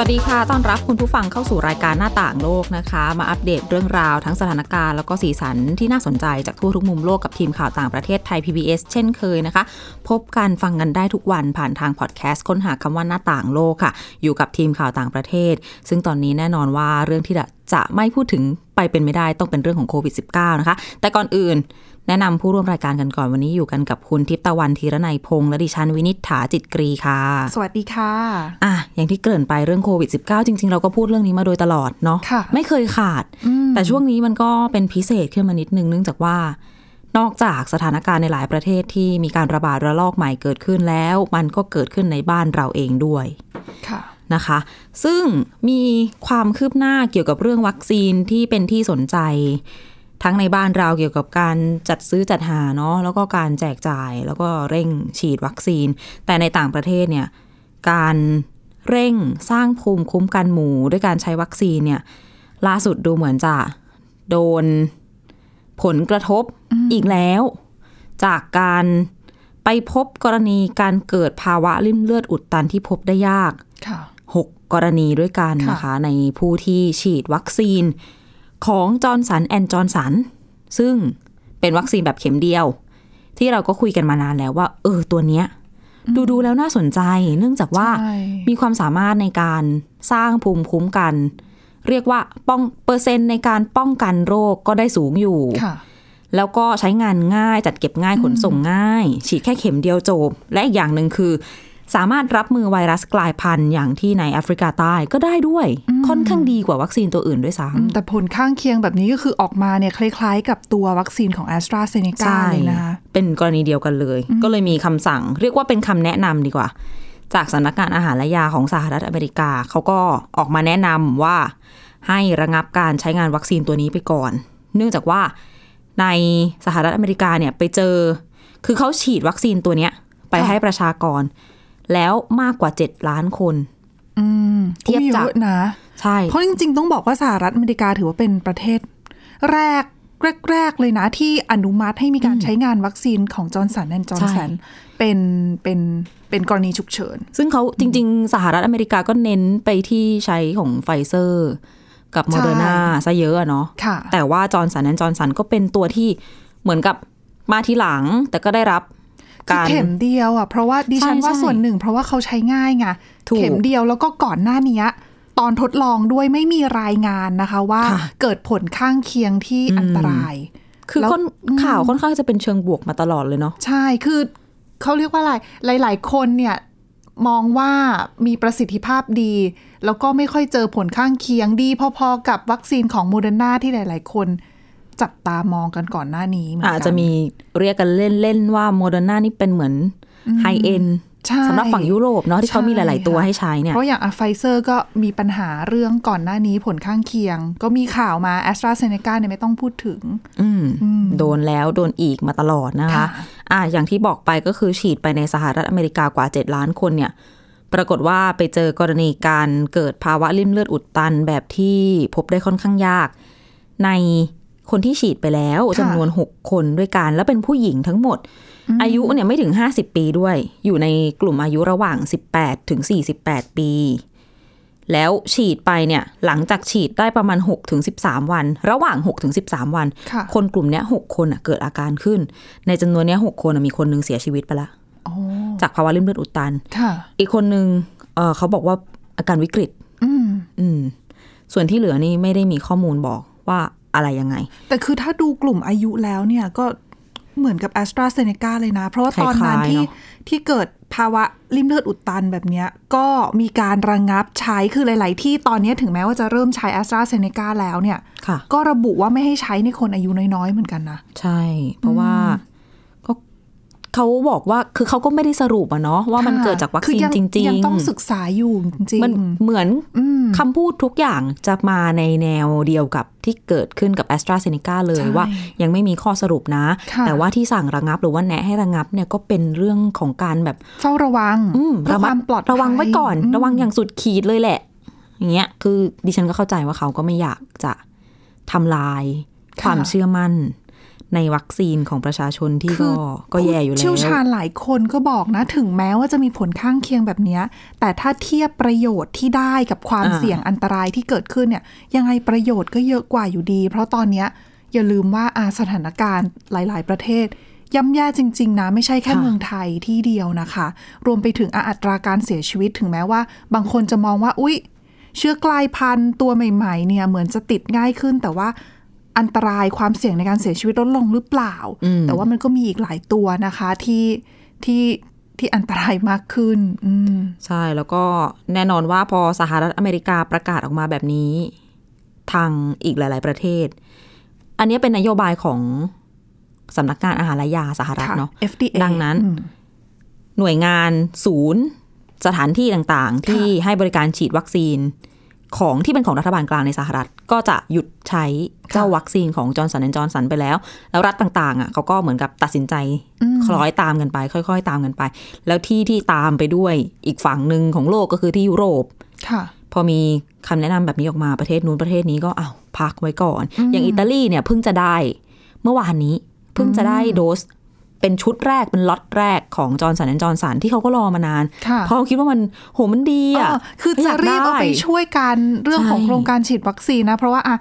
วัสดีค่ะ ต้อนรับคุณผู้ฟังเข้าสู่รายการหน้าต่างโลกนะคะ มาอัปเดตเรื่องราวทั้งสถานการณ์แล้วก็สีสันที่น่าสนใจจากทั่วทุกมุมโลกกับทีมข่าวต่างประเทศไทย PBS เช่นเคยนะคะ พบกันฟังกันได้ทุกวันผ่านทางพอดแคสต์ค้นหาคำว่าหน้าต่างโลกค่ะ อยู่กับทีมข่าวต่างประเทศ ซึ่งตอนนี้แน่นอนว่าเรื่องที่จะไม่พูดถึงไปเป็นไม่ได้ต้องเป็นเรื่องของโควิด -19 นะคะ แต่ก่อนอื่น แนะนำผู้ร่วมรายการกันก่อนวันนี้อยู่กันกับคุณทิพย์ตะวันธีรนัยพงษ์และดิฉันวินิษฐาจิตกรีค่ะ สวัสดีค่ะอะอย่างที่เกริ่นไปเรื่องโควิด -19 จริง ๆ เราก็พูดเรื่องนี้มาโดยตลอดเนาะค่ะไม่เคยขาด แต่ช่วงนี้มันก็เป็นพิเศษขึ้นมานิดนึงเนื่องจากว่า นอกจากสถานการณ์ในหลายประเทศที่มีการระบาดระลอกใหม่เกิดขึ้นแล้ว มันก็เกิดขึ้นในบ้านเราเองด้วยค่ะนะคะ ซึ่งมีความคืบหน้าเกี่ยวกับเรื่องวัคซีนที่เป็นที่สนใจ ทั้งในบ้านเราเกี่ยวกับการจัดซื้อจัดหาเนาะแล้วก็การแจกจ่ายแล้วก็เร่งฉีดวัคซีน แต่ในต่างประเทศเนี่ยการเร่งสร้างภูมิคุ้มกันหมู่ ด้วยการใช้วัคซีนเนี่ยล่าสุดดูเหมือนจะโดนผลกระทบอีกแล้ว จากการไปพบกรณีการเกิดภาวะลิ่มเลือดอุดตันที่พบได้ยากค่ะ6กรณีด้วยกันค่ะนะคะ ในผู้ที่ฉีดวัคซีน ของจอห์นสันแอนด์จอห์นสันซึ่งเป็นวัคซีนแบบเข็มเดียว ที่เราก็คุยกันมานานแล้วว่า เออตัวเนี้ย ดูดูแล้วน่าสนใจ เนื่องจากว่าใช่มีความสามารถในการสร้างภูมิคุ้มกัน เรียกว่าป้องเปอร์เซ็นต์ในการป้องกันโรคก็ได้สูงอยู่ค่ะแล้วก็ใช้งานง่ายจัดเก็บง่ายขนส่งง่าย ฉีดแค่เข็มเดียวจบ และอีกอย่างหนึ่งคือ สามารถรับมือไวรัสกลายพันธุ์อย่างที่ในแอฟริกาใต้ก็ได้ด้วย ค่อนข้างดีกว่าวัคซีนตัวอื่นด้วยซ้แต่ผลข้างเคียงแบบนี้ก็คือออกมาเนี่ยคล้ายๆ กับตัววัคซีนของ a s t r a z เซ e c ำ a เลยนะคะเป็นกรณีเดียวกันเลย ก็เลยมีคำสั่ง เรียกว่าเป็นคำแนะนำดีกว่า จากสำนักงานอาหารและยาของสหรัฐอเมริกาเขาก็ออกมาแนะนำว่า ให้ระงับการใช้งานวัคซีนตัวนี้ไปก่อน เนื่องจากว่าในสหรัฐอเมริกาเนี่ยไปเจอ คือเขาฉีดวัคซีนตัวเนี้ยไปค่ะให้ประชากร แล้วมากกว่า 7 ล้านคนอืมเทียบอุ๊จากเยอะนะใช่เพราะจริง ๆ ต้องบอกว่าสหรัฐอเมริกาถือว่าเป็นประเทศ แรกแรกๆเลยนะ ที่อนุมัติให้มีการใช้งานวัคซีนของจอห์นสันแอนด์จอห์นสันเป็นเป็นเป็นกรณีฉุกเฉิน ซึ่งเขาจริง ๆ สหรัฐอเมริกาก็เน้นไปที่ใช้ของไฟเซอร์กับโมเดอร์นาซะเยอะอะเนาะค่ะแต่ว่าจอห์นสันแอนด์จอห์นสันก็เป็นตัวที่เหมือนกับมาทีหลัง แต่ก็ได้รับคือ การเข็มเดียวอะเพราะว่าดิฉันใช่ว่าใช่ส่วนหนึ่ง เพราะว่าเขาใช้ง่ายไงถูกเข็มเดียวแล้วก็ก่อนหน้านี้ตอนทดลองด้วยไม่มีรายงานนะคะว่าค่ะเกิดผลข้างเคียงที่อันตราย คือแล้วค่อนข่าวค่อนข้างจะเป็นเชิงบวกมาตลอดเลยเนาะใช่คือเขาเรียกว่าอะไรหลาย ๆ คนเนี่ยมองว่ามีประสิทธิภาพดี แล้วก็ไม่ค่อยเจอผลข้างเคียงดี พอ ๆ กับวัคซีนของโมเดอร์นาที่หลาย ๆ คน จับตามองกันก่อนหน้านี้เหมือนกันอาจจะมีเรียกกันเล่น ๆ ว่าโมเดอร์นานี่เป็นเหมือน high-end ใช่สำหรับฝั่งยุโรปเนาะที่เขามีหลาย ๆ ตัวช่ค่ะให้ใช้เนี่ย เพราะอย่างไฟเซอร์ก็มีปัญหาเรื่องก่อนหน้านี้ผลข้างเคียง ก็มีข่าวมาแอสตราเซเนกาเนี่ยไม่ต้องพูดถึง อืมโดนแล้วโดนอีกมาตลอดนะคะค่ะอ่าอย่างที่บอกไปก็คือฉีดไปในสหรัฐอเมริกากว่า 7 ล้านคนเนี่ย ปรากฏว่าไปเจอกรณีการเกิดภาวะริ่มเลือดอุดตันแบบที่พบได้ค่อนข้างยาก ใน คนที่ฉีดไปแล้วจำนวน 6 คนด้วยกัน แล้วเป็นผู้หญิงทั้งหมด อายุเนี่ยไม่ถึง 50 ปีด้วย อยู่ในกลุ่มอายุระหว่าง 18 ถึง 48 ปี แล้วฉีดไปเนี่ยหลังจากฉีดได้ประมาณ 6 ถึง 13 วัน ระหว่าง 6 ถึง 13 วันค่ะคนกลุ่มเนี้ยหกคนอะเกิดอาการขึ้น ในจำนวนเนี้ยหกคนอะมีคนหนึงเสียชีวิตไปละอ๋อจากภาวะริ่มเลือดอุดตันค่ะอีกคนหนึ่งเออเขาบอกว่าอาการวิกฤตอืมอืม ส่วนที่เหลือนี่ไม่ได้มีข้อมูลบอกว่า อะไรยังไง แต่คือถ้าดูกลุ่มอายุแล้วเนี่ยก็เหมือนกับแอสตราเซเนกาเลยนะ เพราะว่าตอนนั้นคล้ายๆที่เนอะที่เกิดภาวะริ่มเลือดอุดตันแบบเนี้ยก็มีการระงงับใช้คือหลาย ๆ ที่ตอนนี้ถึงแม้ว่าจะเริ่มใช้แอสตราเซเนกาแล้วเนี่ยค่ะก็ระบุว่าไม่ให้ใช้ในคนอายุน้อย ๆ เหมือนกันนะ ใช่ เพราะว่าก็ เขาบอกว่าคือเขาก็ไม่ได้สรุปอะเนาะว่ามันค่ะเกิดจากวัคคือซีนยังจริงยังต้องศึกษาอยู่จริงมันเหมือนอืมคำพูดทุกอย่างจะมาในแนวเดียวกับที่เกิดขึ้นกับ a s t r a z เซ e c a เลยใช่ว่า ยังไม่มีข้อสรุปนะค่ะแต่ว่าที่สั่งระงับหรือว่าแนะให้ระงับเนี่ยก็เป็นเรื่องของการแบบเฝ้าระวังอืมเพื่อระคมัวาดมปลอดภัยระวังไว้ก่อนมระวังอย่างสุดขีดเลยแหละ อย่างเงี้ยคือดิฉันก็เข้าใจว่าเขาก็ไม่อยากจะทำลายค่ะความเชื่อมั่น ในวัคซีนของประชาชนที่คืก็อก็แย่อยู่แล้วเชี่ยวชาญหลายคนก็บอกนะ ถึงแม้ว่าจะมีผลข้างเคียงแบบเนี้ยแต่ถ้าเทียบประโยชน์ที่ได้กับความอ่าเสี่ยงอันตรายที่เกิดขึ้นเนี่ย ยังไงประโยชน์ก็เยอะกว่าอยู่ดี เพราะตอนเนี้ยอย่าลืมว่าอาสถานการณ์หลาย ๆ ประเทศย่ำแย่จริง ๆ นะ ไม่ใช่แค่เมืองไทยที่เดียวนะคะ รวมไปถึงอาอัตราการเสียชีวิตถึงแม้ว่า บางคนจะมองว่าอุ๊ย เชื้อกลายพันธุ์ตัวใหม่ ๆ เนี่ยเหมือนจะติดง่ายขึ้นแต่ว่า อันตรายความเสี่ยงในการเสียชีวิตลดลงหรือเปล่า แต่ว่ามันก็มีอีกหลายตัวนะคะที่ที่ที่อันตรายมากขึ้นอืมใช่แล้วก็แน่นอนว่าพอสหรัฐอเมริกาประกาศออกมาแบบนี้ ทางอีกหลาย ๆ ประเทศ อันนี้เป็นนโยบายของสำนักงานอาหารและยาสหรัฐค่ะเนาะ FDA ดังนั้นอืมหน่วยงานศูนย์ สถานที่ต่างๆ ที่ให้บริการฉีดวัคซีน ของที่เป็นของรัฐบาลกลางในสหรัฐ ก็จะหยุดใช้เจ้าวัคซีนของจอห์นสันแอนด์จอห์นสันไปแล้ว แล้วรัฐต่างๆอะเขาก็เหมือนกับตัดสินใจคล้อยตามกันไป ค่อย ๆ ตามกันไป แล้วที่ที่ตามไปด้วยอีกฝั่งหนึ่งของโลกก็คือที่ยุโรปค่ะ พอมีคำแนะนำแบบนี้ออกมาประเทศนู้นประเทศนี้ก็อ้าวพักไว้ก่อน อย่างอิตาลีเนี่ยเพิ่งจะได้ เมื่อวานนี้เพิ่งจะได้โดส เป็นชุดแรกเป็นล็อตแรกของจอห์นสันแอนด์จอห์นสันที่เขาก็รอมานานค่ะเพราะเขาคิดว่ามันโหมันดีอะเออคือจะยากรีบเอาไปด้ช่วยกันเรื่องของใช่โครงการฉีดวัคซีนนะ เพราะว่าอะ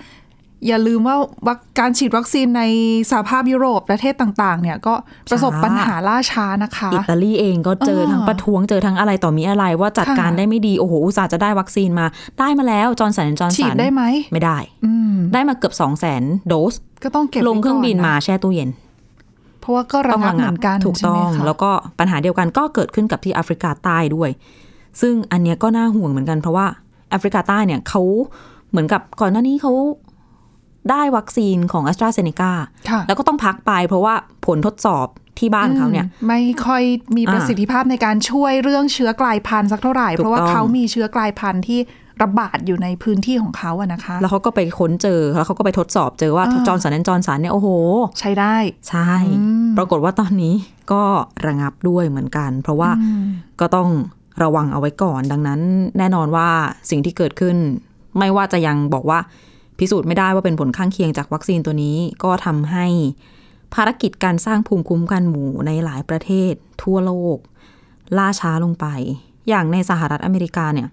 อย่าลืมว่าวัคการฉีดวัคซีนในสหภาพยุโรปประเทศต่างๆ เนี่ยก็ประสบปัญหาล่าช้านะคะ อิตาลีเองก็เจอเออทั้งประท้วงเจอทั้งอะไรต่อมีอะไร ว่าจัดค่ะการได้ไม่ดี โอ้โห อุตส่าห์จะได้วัคซีนมาได้มาแล้วจอห์นสันแอนด์จอห์นสันฉีดได้ไหมไม่ได้อืมได้มาเกือบสองแสนโดส ก็ต้องเก็บลงเครื่องบินไว้ก่อนนะแช่ตู้เย็น เพราะว่าก็ระต้องงับระเหงัมือนกันถูกใช่ต้ไหมองคะแล้วก็ปัญหาเดียวกันก็เกิดขึ้นกับที่แอฟริกาใต้ด้วย ซึ่งอันเนี้ยก็น่าห่วงเหมือนกันเพราะว่าแอฟริกาใต้เนี่ยเขาเหมือนกับก่อนหน้านี้เขาได้วัคซีนของ AstraZeneca ค่ะแล้วก็ต้องพักไปเพราะว่าผลทดสอบที่บ้านเขาเนี่ยอืมไม่ค่อยมีอ่าประสิทธิภาพในการช่วยเรื่องเชื้อกลายพันธุ์สักเท่าไหร่ถูกเพราะว่าต้องเขามีเชื้อกลายพันธุ์ที่ ระบาดอยู่ในพื้นที่ของเขาอะนะคะ แล้วเขาก็ไปค้นเจอแล้วเขาก็ไปทดสอบเจอว่าอ่าจอห์นสันแอนด์จอห์นสันเนี่ยโอ้โห ใช้ได้ ใช่ ปรากฏว่าตอนนี้ก็ระงับด้วยเหมือนกัน เพราะว่าก็ต้องระวังเอาไว้ก่อน ดังนั้นแน่นอนว่าสิ่งที่เกิดขึ้น ไม่ว่าจะยังบอกว่าพิสูจน์ไม่ได้ว่าเป็นผลข้างเคียงจากวัคซีนตัวนี้ ก็ทำให้ภารกิจการสร้างภูมิคุ้มกันหมู่ในหลายประเทศ ทั่วโลก ล่าช้าลงไป อย่างในสหรัฐอเมริกาเนี่ย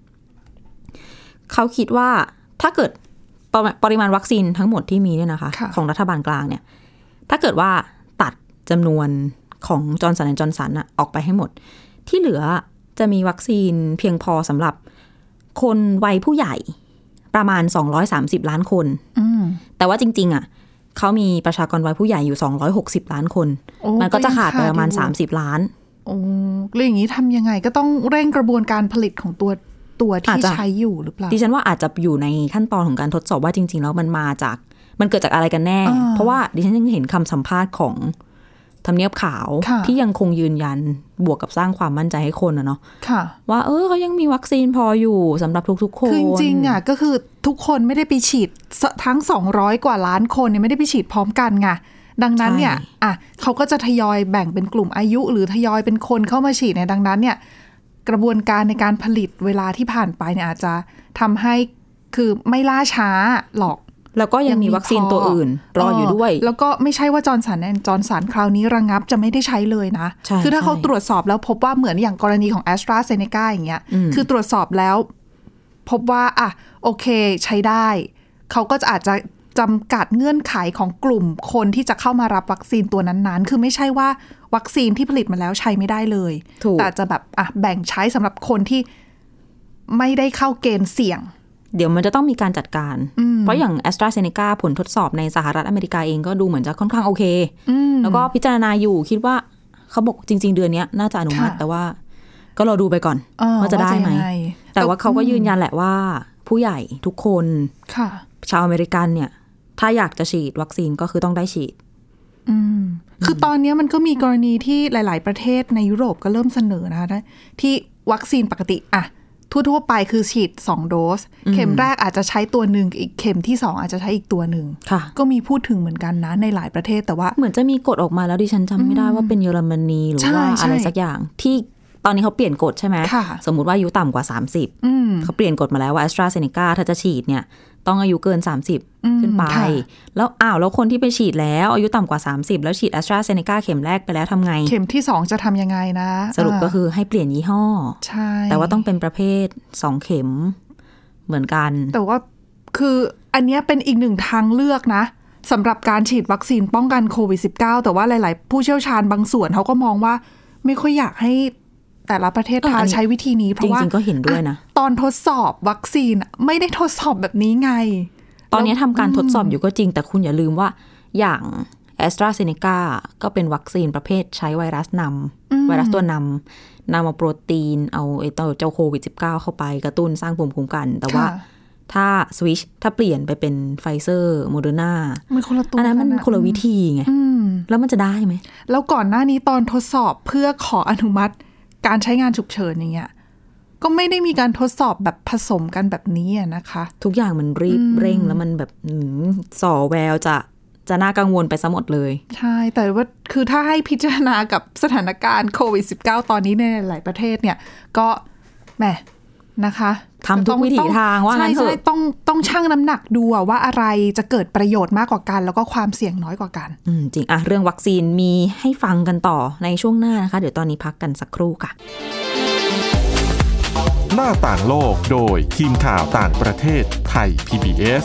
เขาคิดว่าถ้าเกิดปริปริมาณวัคซีนทั้งหมดที่มีเนี่ยนะคะค่ะของรัฐบาลกลางเนี่ย ถ้าเกิดว่าตัดจำนวนของจอห์นสันแอนด์จอห์นสันอะออกไปให้หมด ที่เหลือจะมีวัคซีนเพียงพอสำหรับคนวัยผู้ใหญ่ประมาณ 230 ล้านคนอืมแต่ว่าจริง ๆอะเขามีประชากรวัยผู้ใหญ่อยู่ 260 ล้านคนโอ้มันก็จะขาดไปประมาณก็ยังขาดอยู่30 ล้าน โอ้แล้วอย่างนี้ทำยังไงก็ต้องเร่งกระบวนการผลิตของตัว ตัวอาจที่จะใช้อยู่หรือเปล่าดิฉันว่าอาจจะอยู่ในขั้นตอนของการทดสอบว่าจริง ๆ แล้วมันมาจากมันเกิดจากอะไรกันแน่อ่าเพราะว่าดิฉันยังเห็นคำสัมภาษณ์ของทำเนียบขาวค่ะที่ยังคงยืนยันบวกกับสร้างความมั่นใจให้คนอะเนาะค่ะว่าเออเขายังมีวัคซีนพออยู่สำหรับทุกๆคนคือจริงๆอะก็คือทุกคนไม่ได้ไปฉีดสทั้ง 200 กว่าล้านคนเนี่ยไม่ได้ไปฉีดพร้อมกันไงดังนั้นเนี่ยอะเขาก็จะทยอยแบ่งเป็นกลุ่มอายุ หรือทยอยเป็นคนเข้ามาฉีดเนี่ยดังนั้นเนี่ย กระบวนการในการผลิตเวลาที่ผ่านไปเนี่ยอาจจะทำให้คือไม่ล่าช้าหรอก แล้วก็ยังมีวัคซีนตัวอื่น รออยู่ด้วย แล้วก็ไม่ใช่ว่าจอห์นสันแอนด์จอห์นสันคราวนี้ระงับจะไม่ได้ใช้เลยนะใช่คือถ้าเขาใช่ตรวจสอบแล้วพบว่าเหมือนอย่างกรณีของแอสตราเซเนกาอย่างเงี้ย คือตรวจสอบแล้ว พบว่าอะโอเคใช้ได้ เขาก็จะอาจจะจำกัดเงื่อนไขของกลุ่มคนที่จะเข้ามารับวัคซีนตัวนั้นๆ คือไม่ใช่ว่า วัคซีนที่ผลิตมาแล้วใช้ไม่ได้เลยถูกแต่จะแบบอะแบ่งใช้สำหรับคนที่ไม่ได้เข้าเกณฑ์เสี่ยง เดี๋ยวมันจะต้องมีการจัดการ เพราะอย่าง a s t r a z เซ e c a ผลทดสอบในสหรัฐอเมริกาเองก็ดูเหมือนจะค่อนข้างโอเค แล้วก็พิจารณาอยู่คิดว่าเขาบอกจริง ๆ เดือนเนี้ยน่าจะอนุมัติค่ะแต่ว่า ก็รอดูไปก่อนเออว่าจะได้ไหมยังงแต่ว่าเขาก็ยืนยันแหละว่า ผู้ใหญ่ทุกคนค่ะชาวอเมริกันเนี่ย ถ้าอยากจะฉีดวัคซีนก็คือต้องได้ฉีด คือตอนนี้มันก็มีกรณีที่หลาย ๆ ประเทศในยุโรปก็เริ่มเสนอนะคะที่วัคซีนปกติอะทั่วๆไปคือฉีด 2 โดส เข็มแรกอาจจะใช้ตัวหนึ่งอีกเข็มที่ 2 อาจจะใช้อีกตัวหนึ่งค่ะก็มีพูดถึงเหมือนกันนะในหลายประเทศแต่ว่า เหมือนจะมีกฎออกมาแล้วดิฉันจำไม่ได้ว่าเป็นเยอรมนีหรือใช่ว่าใช่อะไรสักอย่างที่ตอนนี้เขาเปลี่ยนกฎใช่ไหมค่ะสมมติว่าอายุต่ำกว่า 30อืมเขาเปลี่ยนกฎมาแล้วว่า a s t r a z เซ e c a ถ้าจะฉีดเนี่ย ต้องอายุเกิน 30 ขึ้นไปค่ะแล้วอ้าว แล้วคนที่ไปฉีดแล้ว อายุต่ำกว่า 30 แล้วฉีด a s t r a z เซ e c a เข็มแรกไปแล้วทำไง เข็มที่ 2 จะทำยังไงนะ สรุปก็คือให้เปลี่ยนยี่ห้อ ใช่ แต่ว่าต้องเป็นประเภท 2 เข็มเหมือนกัน แต่ว่าคืออันเนี้ยเป็นอีกหนึ่งทางเลือกนะสำหรับการฉีดวัคซีนป้องกันโควิด -19 แต่ว่าหลาย ๆ ผู้เชี่ยวชาญบางส่วนเขาก็มองว่าไม่ค่อยอยากให้ แต่ละประเทศเออทาอันนี้ใช้วิธีนี้เพจราะว่าริงๆก็เห็นด้วยนะ ตอนทดสอบวัคซีนอะไม่ได้ทดสอบแบบนี้ไง ตอนนี้ทำการทดสอบอยู่ก็จริง แต่คุณอย่าลืมว่าอย่าง a s t r a z เซ e c a ก็เป็นวัคซีนประเภทใช้ไวรัสนำไวรัสตัวนำนำมาโปรตีน เอาไอ้ตัวเจ้าโควิด -19 เข้าไปกระตุ้นสร้างภูมิคุ้มกัน แต่ว่าค่ะถ้าสวิชถ้าเปลี่ยนไปเป็นไฟเซอร์โมเดอร์นามันคนละตัวอันนั้นมันกัอะคนละวิธีไงอืมแล้วมันจะได้ไหม แล้วก่อนหน้านี้ตอนทดสอบเพื่อขออนุมัติ การใช้งานฉุกเฉินอย่างเงี้ยก็ไม่ได้มีการทดสอบแบบผสมกันแบบนี้อะนะคะ ทุกอย่างมันรีบเร่งแล้วมันแบบอืมส่อแววจะจะน่ากังวลไปซะหมดเลย ใช่ แต่ว่าคือถ้าให้พิจารณากับสถานการณ์โควิด -19 ตอนนี้ในหลายประเทศเนี่ย ก็แหมนะคะ ทำทุกวิถีต้องทางว่างั้นเถอะใช่ใช่ต้องต้องชั่งน้ำหนักดูอะว่าอะไรจะเกิดประโยชน์มากกว่ากัน แล้วก็ความเสี่ยงน้อยกว่ากัน อืมจริงอะเรื่องวัคซีนมีให้ฟังกันต่อในช่วงหน้านะคะ เดี๋ยวตอนนี้พักกันสักครู่ค่ะ หน้าต่างโลกโดยทีมข่าวต่างประเทศไทย PBS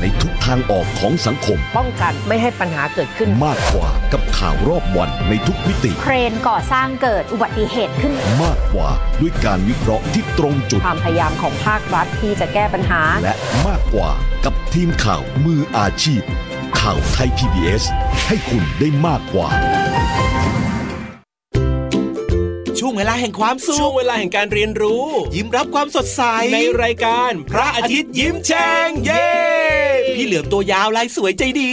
ในทุกทางออกของสังคม ป้องกันไม่ให้ปัญหาเกิดขึ้น มากกว่ากับข่าวรอบวันในทุกมิติ เครนก่อสร้างเกิดอุบัติเหตุขึ้น มากกว่าด้วยการวิเคราะห์ที่ตรงจุด ความพยายามของภาครัฐที่จะแก้ปัญหา และมากกว่ากับทีมข่าวมืออาชีพ ข่าวไทย PBS ให้คุณได้มากกว่าช่วงเวลาแห่งความสุขช่วงเวลาแห่งการเรียนรู้ ยิ้มรับความสดใส ในรายการ พระอาทิตย์ยิ้มแฉ่งเย้ พี่เหลือมตัวยาวลายสวยใจดี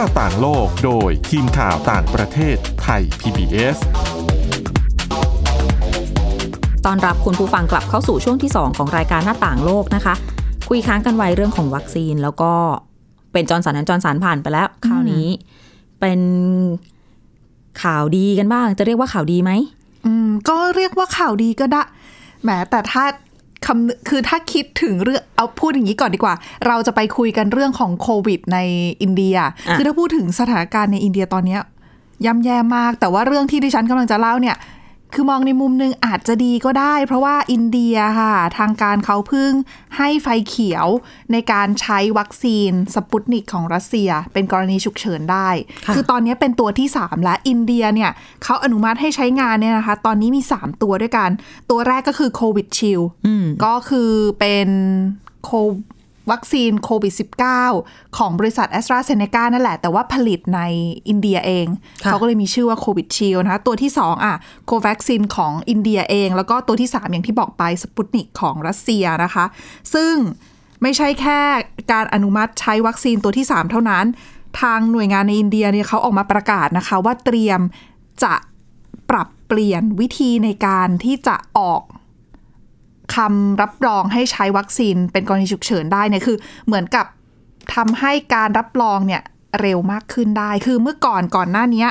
าต่างโลกโดยทีมข่าวต่างประเทศไทย PBS ต้อนรับคุณผู้ฟังกลับเข้าสู่ช่วงที่ 2 ของรายการหน้าต่างโลกนะคะ คุยค้างกันไว้เรื่องของวัคซีนแล้วก็เป็นจอห์นสันและจอห์นสันผ่านไปแล้ว คราวนี้เป็นข่าวดีกันบ้าง จะเรียกว่าข่าวดีไหมอืมก็เรียกว่าข่าวดีก็ได้แหมแต่ถ้า คำคือถ้าคิดถึงเรื่องเอาพูดอย่างนี้ก่อนดีกว่า เราจะไปคุยกันเรื่องของโควิดในอินเดียอะคือถ้าพูดถึงสถานการณ์ในอินเดียตอนเนี้ยย่ำแย่มาก แต่ว่าเรื่องที่ดิฉันกำลังจะเล่าเนี่ย คือมองในมุมหนึงอาจจะดีก็ได้ เพราะว่าอินเดียค่ะ ทางการเขาเพิ่งให้ไฟเขียวในการใช้วัคซีนสปุตนิกของรัสเซีย เป็นกรณีฉุกเฉินได้ค่ะคือตอนนี้เป็นตัวที่ 3 และอินเดียเนี่ยเขาอนุมัติให้ใช้งานเนี่ยนะคะ ตอนนี้มี 3 ตัวด้วยกัน ตัวแรกก็คือ Covishield อืมก็คือเป็นโค วัคซีนโควิด -19 ของบริษัทแอสตราเซเนกานั่นแหละ แต่ว่าผลิตในอินเดียเองค่ะเขาก็เลยมีชื่อว่า Covishield นะคะตัวที่ 2 อะ Covaxin ของอินเดียเอง แล้วก็ตัวที่ 3 อย่างที่บอกไปสปุตนิกของรัสเซียนะคะ ซึ่งไม่ใช่แค่การอนุมัติใช้วัคซีนตัวที่ 3 เท่านั้น ทางหน่วยงานในอินเดียเนี่ยเขาออกมาประกาศนะคะ ว่าเตรียมจะปรับเปลี่ยนวิธีในการที่จะออก คำรับรองให้ใช้วัคซีนเป็นกรณีฉุกเฉินได้เนี่ยคือ เหมือนกับทำให้การรับรองเนี่ยเร็วมากขึ้นได้ คือเมื่อก่อนก่อนหน้าเนี้ย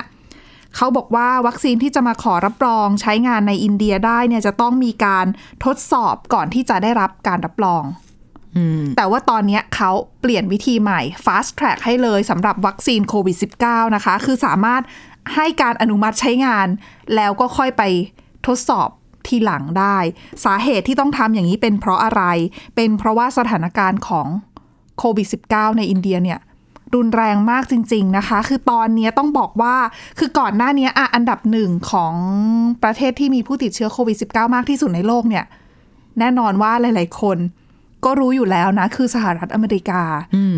เขาบอกว่าวัคซีนที่จะมาขอรับรองใช้งานในอินเดียได้เนี่ยจะต้องมีการทดสอบก่อนที่จะได้รับการรับรองอืมแต่ว่าตอนเนี้ยเขาเปลี่ยนวิธีใหม่ fast track ให้เลยสำหรับวัคซีนโควิด -19 นะคะ คือสามารถให้การอนุมัติใช้งาน แล้วก็ค่อยไปทดสอบ ทีหลังได้ สาเหตุที่ต้องทำอย่างนี้เป็นเพราะอะไร เป็นเพราะว่าสถานการณ์ของโควิด -19 ในอินเดียเนี่ยรุนแรงมากจริง ๆนะคะ คือตอนนี้ต้องบอกว่า คือก่อนหน้านี้อะอันดับหนึ่งของประเทศที่มีผู้ติดเชื้อโควิด -19 มากที่สุดในโลกเนี่ย แน่นอนว่าหลาย ๆ คน ก็รู้อยู่แล้วนะ คือสหรัฐอเมริกา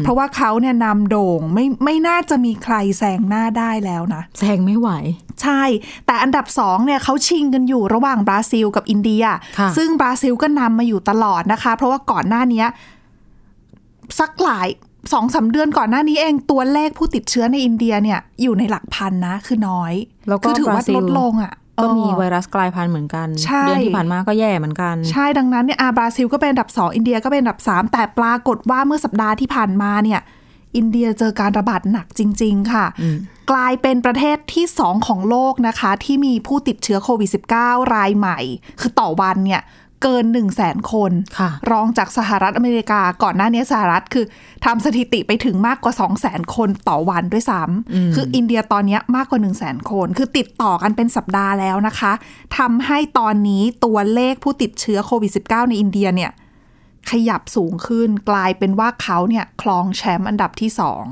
เพราะว่าเขาเนี่ยนำโด่งไม่ไม่น่าจะมีใครแซงหน้าได้แล้วนะแซงไม่ไหว ใช่ แต่อันดับสองเนี่ยเขาชิงกันอยู่ระหว่างบราซิลกับอินเดียค่ะซึ่งบราซิลก็นำมาอยู่ตลอดนะคะ เพราะว่าก่อนหน้าเนี้ยสักหลายสองสามเดือนก่อนหน้านี้เองตัวเลขผู้ติดเชื้อในอินเดียเนี่ยอยู่ในหลักพันนะ คือน้อย แล้วก็คือถือว่าบราซิลลดลงอะ ก็มีเออไวรัสกลายพันธุ์เหมือนกันใช่เดือนที่ผ่านมาก็แย่เหมือนกัน ใช่ดังนั้นเนี่ยอาบราซิลก็เป็นอันดับ 2 อินเดียก็เป็นอันดับ 3 แต่ปรากฏว่าเมื่อสัปดาห์ที่ผ่านมาเนี่ยอินเดียเจอการระบาดหนักจริง ๆ ค่ะ กลายเป็นประเทศที่ 2 ของโลกนะคะ ที่มีผู้ติดเชื้อโควิด -19 รายใหม่ คือต่อวันเนี่ย เกิน1 0 0 0 0แสนคนค่ะรองจากสหรัฐอเมริกาก่อนหน้านี้สหรัฐคือทำสถิติไปถึงมากกว่า 2 0 0 0 0 0คนต่อวันด้วยซ้ำคืออินเดียตอนนี้มากกว่า 1 0 0 0 0 0คน คือติดต่อกันเป็นสัปดาห์แล้วนะคะทำให้ตอนนี้ตัวเลขผู้ติดเชื้อโควิด -19 ในอินเดียเนี่ยขยับสูงขึ้นกลายเป็นว่าเขาเนี่ยครองแชมป์อันดับที่สอง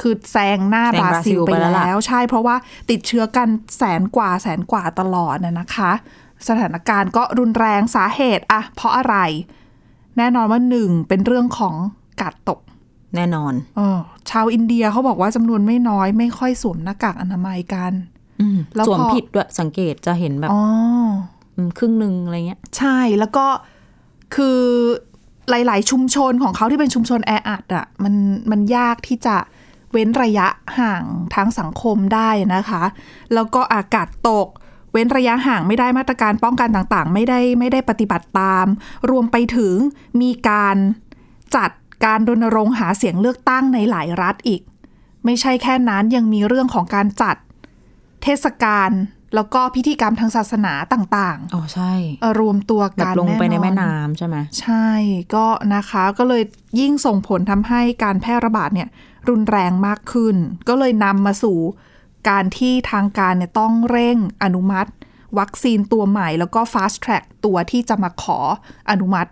คือแซงหน้าแซงบราซิลบราซิลไปไปแล้วล่ะแล้ว ใช่เพราะว่าติดเชื้อกันแสนกว่าแสนกว่าตลอดนะนะคะ สถานการณ์ก็รุนแรงสาเหตุอะเพราะอะไร แน่นอนว่าหนึ่งเป็นเรื่องของกาดตก แน่นอนเออชาวอินเดียเขาบอกว่าจำนวนไม่น้อยไม่ค่อยสวมหน้ากากอนามัยกันอืมแล้วสวมพอผิดด้วยสังเกตจะเห็นแบบอ๋อมครึ่งหนึ่งอะไรเงี้ย ใช่แล้วก็คือหลาย ๆ ชุมชนของเขาที่เป็นชุมชนแออัดอะมันมันยากที่จะเว้นระยะห่างทางสังคมได้นะคะ แล้วก็อากาศตก เว้นระยะห่างไม่ได้มาตรการป้องกันต่างๆ ไม่ได้ไม่ได้ปฏิบัติตาม รวมไปถึงมีการจัดการรณรงค์หาเสียงเลือกตั้งในหลายรัฐอีก ไม่ใช่แค่นั้นยังมีเรื่องของการจัดเทศกาลแล้วก็พิธีกรรมทางศาสนาต่างๆ อ๋อใช่เอ่อรวมตัวแบบกันลงไปในอแม่น้ำใช่ไหม ใช่ ก็นะคะก็เลยยิ่งส่งผลทำให้การแพร่ระบาดเนี่ยรุนแรงมากขึ้น ก็เลยนำมาสู่ การที่ทางการเนี่ยต้องเร่งอนุมัติ วัคซีนตัวใหม่ แล้วก็ fast track ตัวที่จะมาขออนุมัติ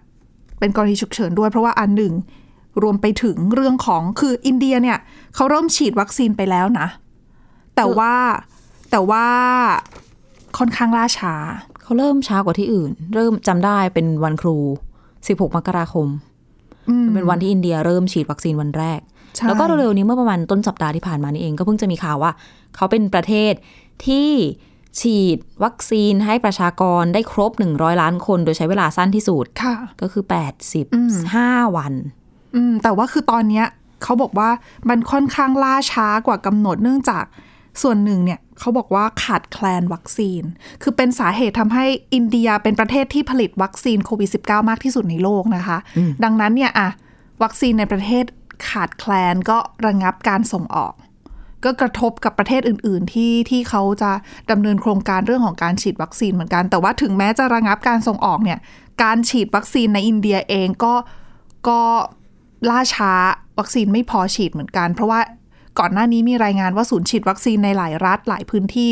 เป็นกรณีฉุกเฉินด้วยเพราะว่าอันหนึ่ง รวมไปถึงเรื่องของคืออินเดียเนี่ยเขาเริ่มฉีดวัคซีนไปแล้วนะ แต่ว่าแต่ว่าค่อนข้างล่าช้า เขาเริ่มช้ากว่าที่อื่น เริ่มจำได้เป็นวันครู 16 มกราคมอืมเป็นวันที่อินเดียเริ่มฉีดวัคซีนวันแรกใช่ แล้วก็เร็วๆนี้เมื่อประมาณต้นสัปดาห์ที่ผ่านมานี่เองก็เพิ่งจะมีข่าวว่า เขาเป็นประเทศที่ฉีดวัคซีนให้ประชากรได้ครบ 100 ล้านคนโดยใช้เวลาสั้นที่สุดค่ะก็คืออืม85 วันอืมแต่ว่าคือตอนเนี้ยเขาบอกว่ามันค่อนข้างล่าช้ากว่ากำหนดเนื่องจากส่วนหนึ่งเนี่ยเขาบอกว่าขาดแคลนวัคซีน คือเป็นสาเหตุทำให้อินเดียเป็นประเทศที่ผลิตวัคซีนโควิด -19 มากที่สุดในโลกนะคะ ดังนั้นเนี่ยอะวัคซีนในประเทศ ขาดแคลนก็ระงับการส่งออก ก็กระทบกับประเทศอื่น ๆ ที่ที่เขาจะดำเนินโครงการเรื่องของการฉีดวัคซีนเหมือนกัน แต่ว่าถึงแม้จะระงับการส่งออกเนี่ยการฉีดวัคซีนในอินเดียเองก็ก็ล่าช้าวัคซีนไม่พอฉีดเหมือนกัน เพราะว่าก่อนหน้านี้มีรายงานว่าศูนย์ฉีดวัคซีนในหลายรัฐหลายพื้นที่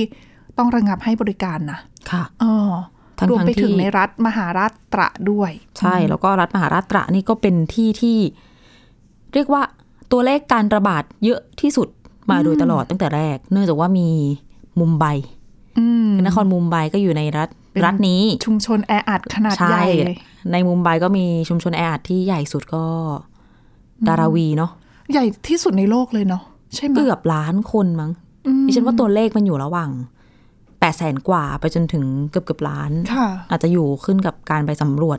ต้องระงับให้บริการนะ ค่ะเออทั้งๆรวมไปถึงที่ในรัฐมหาราชตระด้วย ใช่ แล้วก็รัฐมหาราชตระนี่ก็เป็นที่ที่ เรียกว่าตัวเลขการระบาดเยอะที่สุดมาโดยตลอดตั้งแต่แรก เนื่องจากว่ามีมุมไบอืมนครมุมไบก็อยู่ในรัฐเป็นรัฐนี้ ชุมชนแออัดขนาดใหใช่ญ่เลยในมุมไบก็มีชุมชนแออัดที่ใหญ่สุดก็ดาราวีเนาะใหญ่ที่สุดในโลกเลยเนาะใช่ไหมเกือบล้านคนมั้งอืมดิฉันว่าตัวเลขมันอยู่ระหว่างแปดแสนกว่าไปจนถึงเกือบเกือบล้านค่ะอาจจะอยู่ขึ้นกับการไปสำรวจ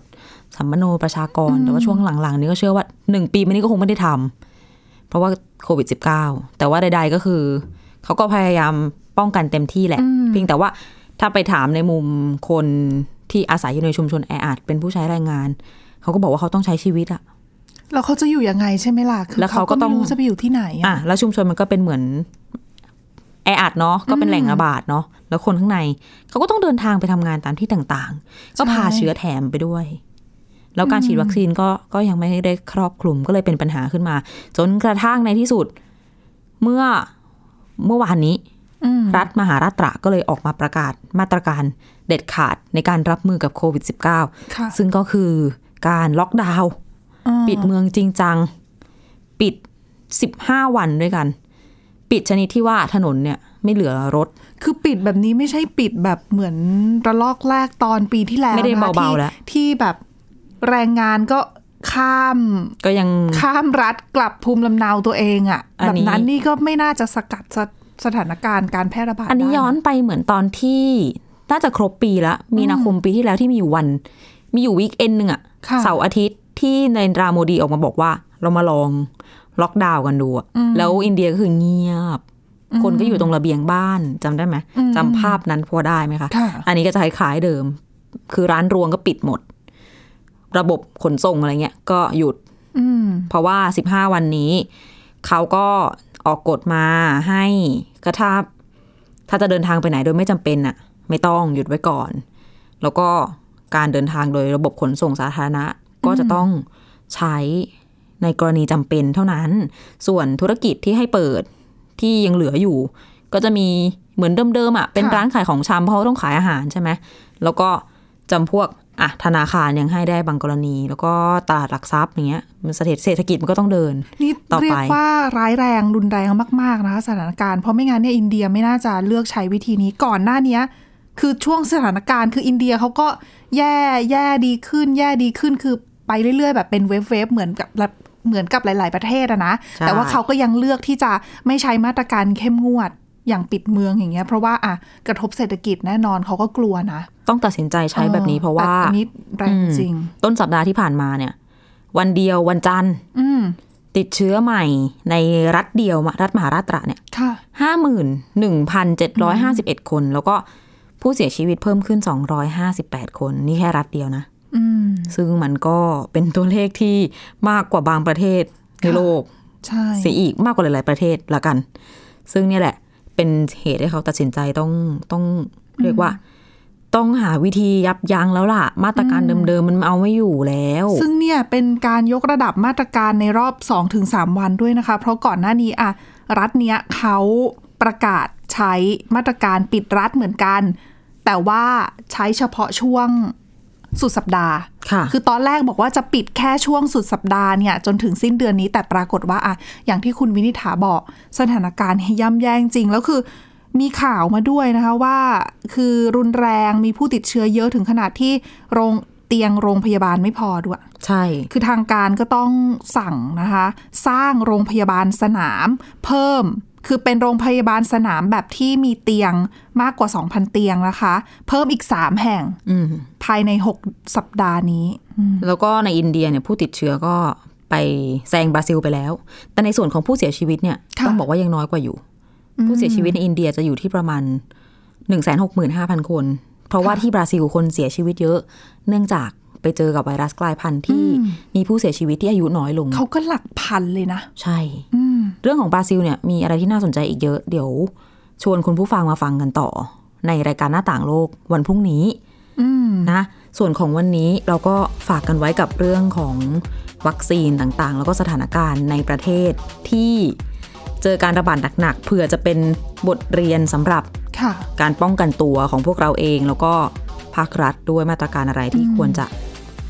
สัมมโนประชากร แต่ว่าช่วงหลังๆ นี้ก็เชื่อว่าหนึ่งปีมานี้ก็คงไม่ได้ทำเพราะว่าโควิด -19 แต่ว่าใดๆก็คือ เขาก็พยายามป้องกันเต็มที่แหละ เพียงแต่ว่าถ้าไปถามในมุมคนที่อาศัยอยู่ในชุมชนแออัดเป็นผู้ใช้แรงงาน เขาก็บอกว่าเขาต้องใช้ชีวิตอะแล้วเขาจะอยู่ยังไงใช่ไหมล่ะคือแล้วเขาก็ต้องไม่รู้จะไปอยู่ที่ไหนอะอะแล้วชุมชนมันก็เป็นเหมือนแออัดเนาะก็เป็นแหล่งระบาดเนาะแล้วคนข้างในเขาก็ต้องเดินทางไปทำงานตามที่ต่างๆ ก็พาเชื้อแถมไปด้วย แล้วการฉีดวัคซีนก็ก็ยังไม่ได้ครอบคลุมก็เลยเป็นปัญหาขึ้นมา จนกระทั่งในที่สุด เมื่อเมื่อวานนี้อืมรัฐมหาราชตระก็เลยออกมาประกาศมาตรการเด็ดขาดในการรับมือกับโควิด -19 ค่ะซึ่งก็คือการล็อกดาวน์อ่าปิดเมืองจริงจัง ปิด 15 วันด้วยกัน ปิดชนิดที่ว่าถนนเนี่ยไม่เหลือรถ คือปิดแบบนี้ไม่ใช่ปิดแบบเหมือนระลอกแรกตอนปีที่แล้วไม่ได้นะคะเบาๆที่แล้วที่แบบ แรงงานก็ข้ามก็ยังข้ามรัฐกลับภูมิลำเนาตัวเองอะอันแบบนี้นั้นนี่ก็ไม่น่าจะสกัดสถสถานการณ์การแพร่ระบาดอันนี้ได้ะย้อนไปเหมือนตอนที่น่าจะครบปีละมีนาคมปีที่แล้วที่มีอยู่วัน มีอยู่วีคเอนหนึ่งอะค่ะเสาร์อาทิตย์ที่ในรามโมดีออกมาบอกว่า เรามาลองล็อกดาวน์กันดูอะแล้วอินเดียก็คือเงียบ คนก็อยู่ตรงระเบียงบ้านจำได้ไหมจำภาพนั้นพอได้ไหมคะค่ะอันนี้ก็จะคล้ายๆเดิม คือร้านรวงก็ปิดหมด ระบบขนส่งอะไรเงี้ยก็หยุดอืมเพราะว่า15วันนี้ เขาก็ออกกฎมาให้ก็ถ้าถ้าจะเดินทางไปไหนโดยไม่จำเป็นน่ะไม่ต้องหยุดไว้ก่อน แล้วก็การเดินทางโดยระบบขนส่งสาธารณะ ก็จะต้องใช้ในกรณีจำเป็นเท่านั้น ส่วนธุรกิจที่ให้เปิดที่ยังเหลืออยู่ ก็จะมีเหมือนเดิมๆอะเป็นค่ะร้านขายของชำเพราะว่าต้องขายอาหารใช่ไหมแล้วก็จำพวก อะธนาคารยังให้ได้บางกรณี แล้วก็ตลาดหลักทรัพย์อย่างเงี้ยมันเศรษฐเศรษฐกิจมันก็ต้องเดินนี่ต่อไปเรียกว่าร้ายแรงรุนแรงมากๆนะคะสถานการณ์เพราะไม่งั้นเนี่ยอินเดียไม่น่าจะเลือกใช้วิธีนี้ก่อนหน้าเนี้ยคือช่วงสถานการณ์คืออินเดียเขาก็แย่แย่ดีขึ้น แย่ดีขึ้นคือไปเรื่อยๆ แบบเป็นเวฟเวฟเหมือนกับเหมือนกับหลาย ๆ ประเทศอะนะใช่แต่ว่าเขาก็ยังเลือกที่จะไม่ใช้มาตรการเข้มงวด อย่างปิดเมืองอย่างเงี้ย เพราะว่าอะกระทบเศรษฐกิจแน่นอนเขาก็กลัวนะ ต้องตัดสินใจใช้แบบนี้เพราะว่าแต่อันนี้แรงจริง ต้นสัปดาห์ที่ผ่านมาเนี่ย วันเดียววันจันทร์อืมติดเชื้อใหม่ในรัฐเดียวรัฐมหาราชตระเนี่ยค่ะห้าหมื่นหนึ่งพันเจ็ดร้อยห้าสิบเอ็ดคน แล้วก็ผู้เสียชีวิตเพิ่มขึ้นสองร้อยห้าสิบแปดคน นี่แค่รัฐเดียวนะอืมซึ่งมันก็เป็นตัวเลขที่มากกว่าบางประเทศในโลกใช่เสียอีกมากกว่าหลาย ๆ ประเทศละกัน ซึ่งเนี่ยแหละ เป็นเหตุให้เขาตัดสินใจต้องต้องเรียกว่า ต้องหาวิธียับยั้งแล้วล่ะ มาตรการเดิมๆมันเอาไม่อยู่แล้ว ซึ่งเนี่ยเป็นการยกระดับมาตรการในรอบ 2-3 วันด้วยนะคะ เพราะก่อนหน้านี้อะรัฐเนี้ยเขาประกาศใช้มาตรการปิดรัฐเหมือนกัน แต่ว่าใช้เฉพาะช่วง สุดสัปดาห์ค่ะคือตอนแรกบอกว่าจะปิดแค่ช่วงสุดสัปดาห์เนี่ยจนถึงสิ้นเดือนนี้แต่ปรากฏว่าอะอย่างที่คุณวินิษฐาบอกสถานการณ์ย่ำแย่จริงแล้วคือมีข่าวมาด้วยนะคะว่า คือรุนแรงมีผู้ติดเชื้อเยอะถึงขนาดที่โรงเตียงโรงพยาบาลไม่พอด้วย ใช่ คือทางการก็ต้องสั่งนะคะ สร้างโรงพยาบาลสนาม เพิ่ม คือเป็นโรงพยาบาลสนามแบบที่มีเตียงมากกว่า 2,000 เตียงนะคะ เพิ่มอีก 3 แห่งอืมภายใน 6 สัปดาห์นี้อืมแล้วก็ในอินเดียเนี่ยผู้ติดเชื้อก็ไปแซงบราซิลไปแล้ว แต่ในส่วนของผู้เสียชีวิตเนี่ยค่ะต้องบอกว่ายังน้อยกว่าอยู่ ผู้เสียชีวิตในอินเดียจะอยู่ที่ประมาณ 1 6 5 0 0 0 คน เพราะว่าที่บราซิลคนเสียชีวิตเยอะ เนื่องจาก ไปเจอกับไวรัสกลายพันธุ์ที่มีผู้เสียชีวิตที่อายุน้อยลง เขาก็หลักพันเลยนะ ใช่อืมเรื่องของบราซิลเนี่ยมีอะไรที่น่าสนใจอีกเยอะ เดี๋ยว ชวนคุณผู้ฟังมาฟังกันต่อ ในรายการหน้าต่างโลกวันพรุ่งนี้อืมนะส่วนของวันนี้เราก็ฝากกันไว้กับเรื่องของวัคซีนต่างๆ แล้วก็สถานการณ์ในประเทศที่เจอการระบาดหนักๆเผื่อจะเป็นบทเรียนสำหรับค่ะการป้องกันตัวของพวกเราเอง แล้วก็ภาครัฐด้วยมาตรการอะไรที่ควรจะ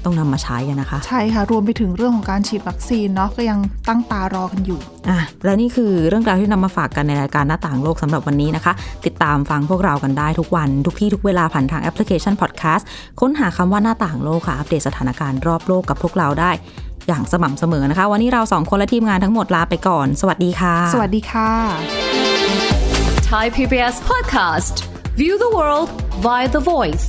ต้องนำมาใช้อะนะคะ ใช่ค่ะ รวมไปถึงเรื่องของการฉีดวัคซีนเนาะก็ยังตั้งตารอกันอยู่อะและนี่คือเรื่องราวที่นำมาฝากกันในรายการหน้าต่างโลกสำหรับวันนี้นะคะ ติดตามฟังพวกเรากันได้ทุกวัน ทุกที่ทุกเวลาผ่านทางแอปพลิเคชันพอดแคสต์ค้นหาคำว่าหน้าต่างโลกค่ะอัปเดตสถานการณ์รอบโลกกับพวกเราได้ อย่างสม่ำเสมอนะคะ วันนี้เราสองคนและทีมงานทั้งหมดลาไปก่อน สวัสดีค่ะ สวัสดีค่ะ Thai PBS podcast. View the world via the voice.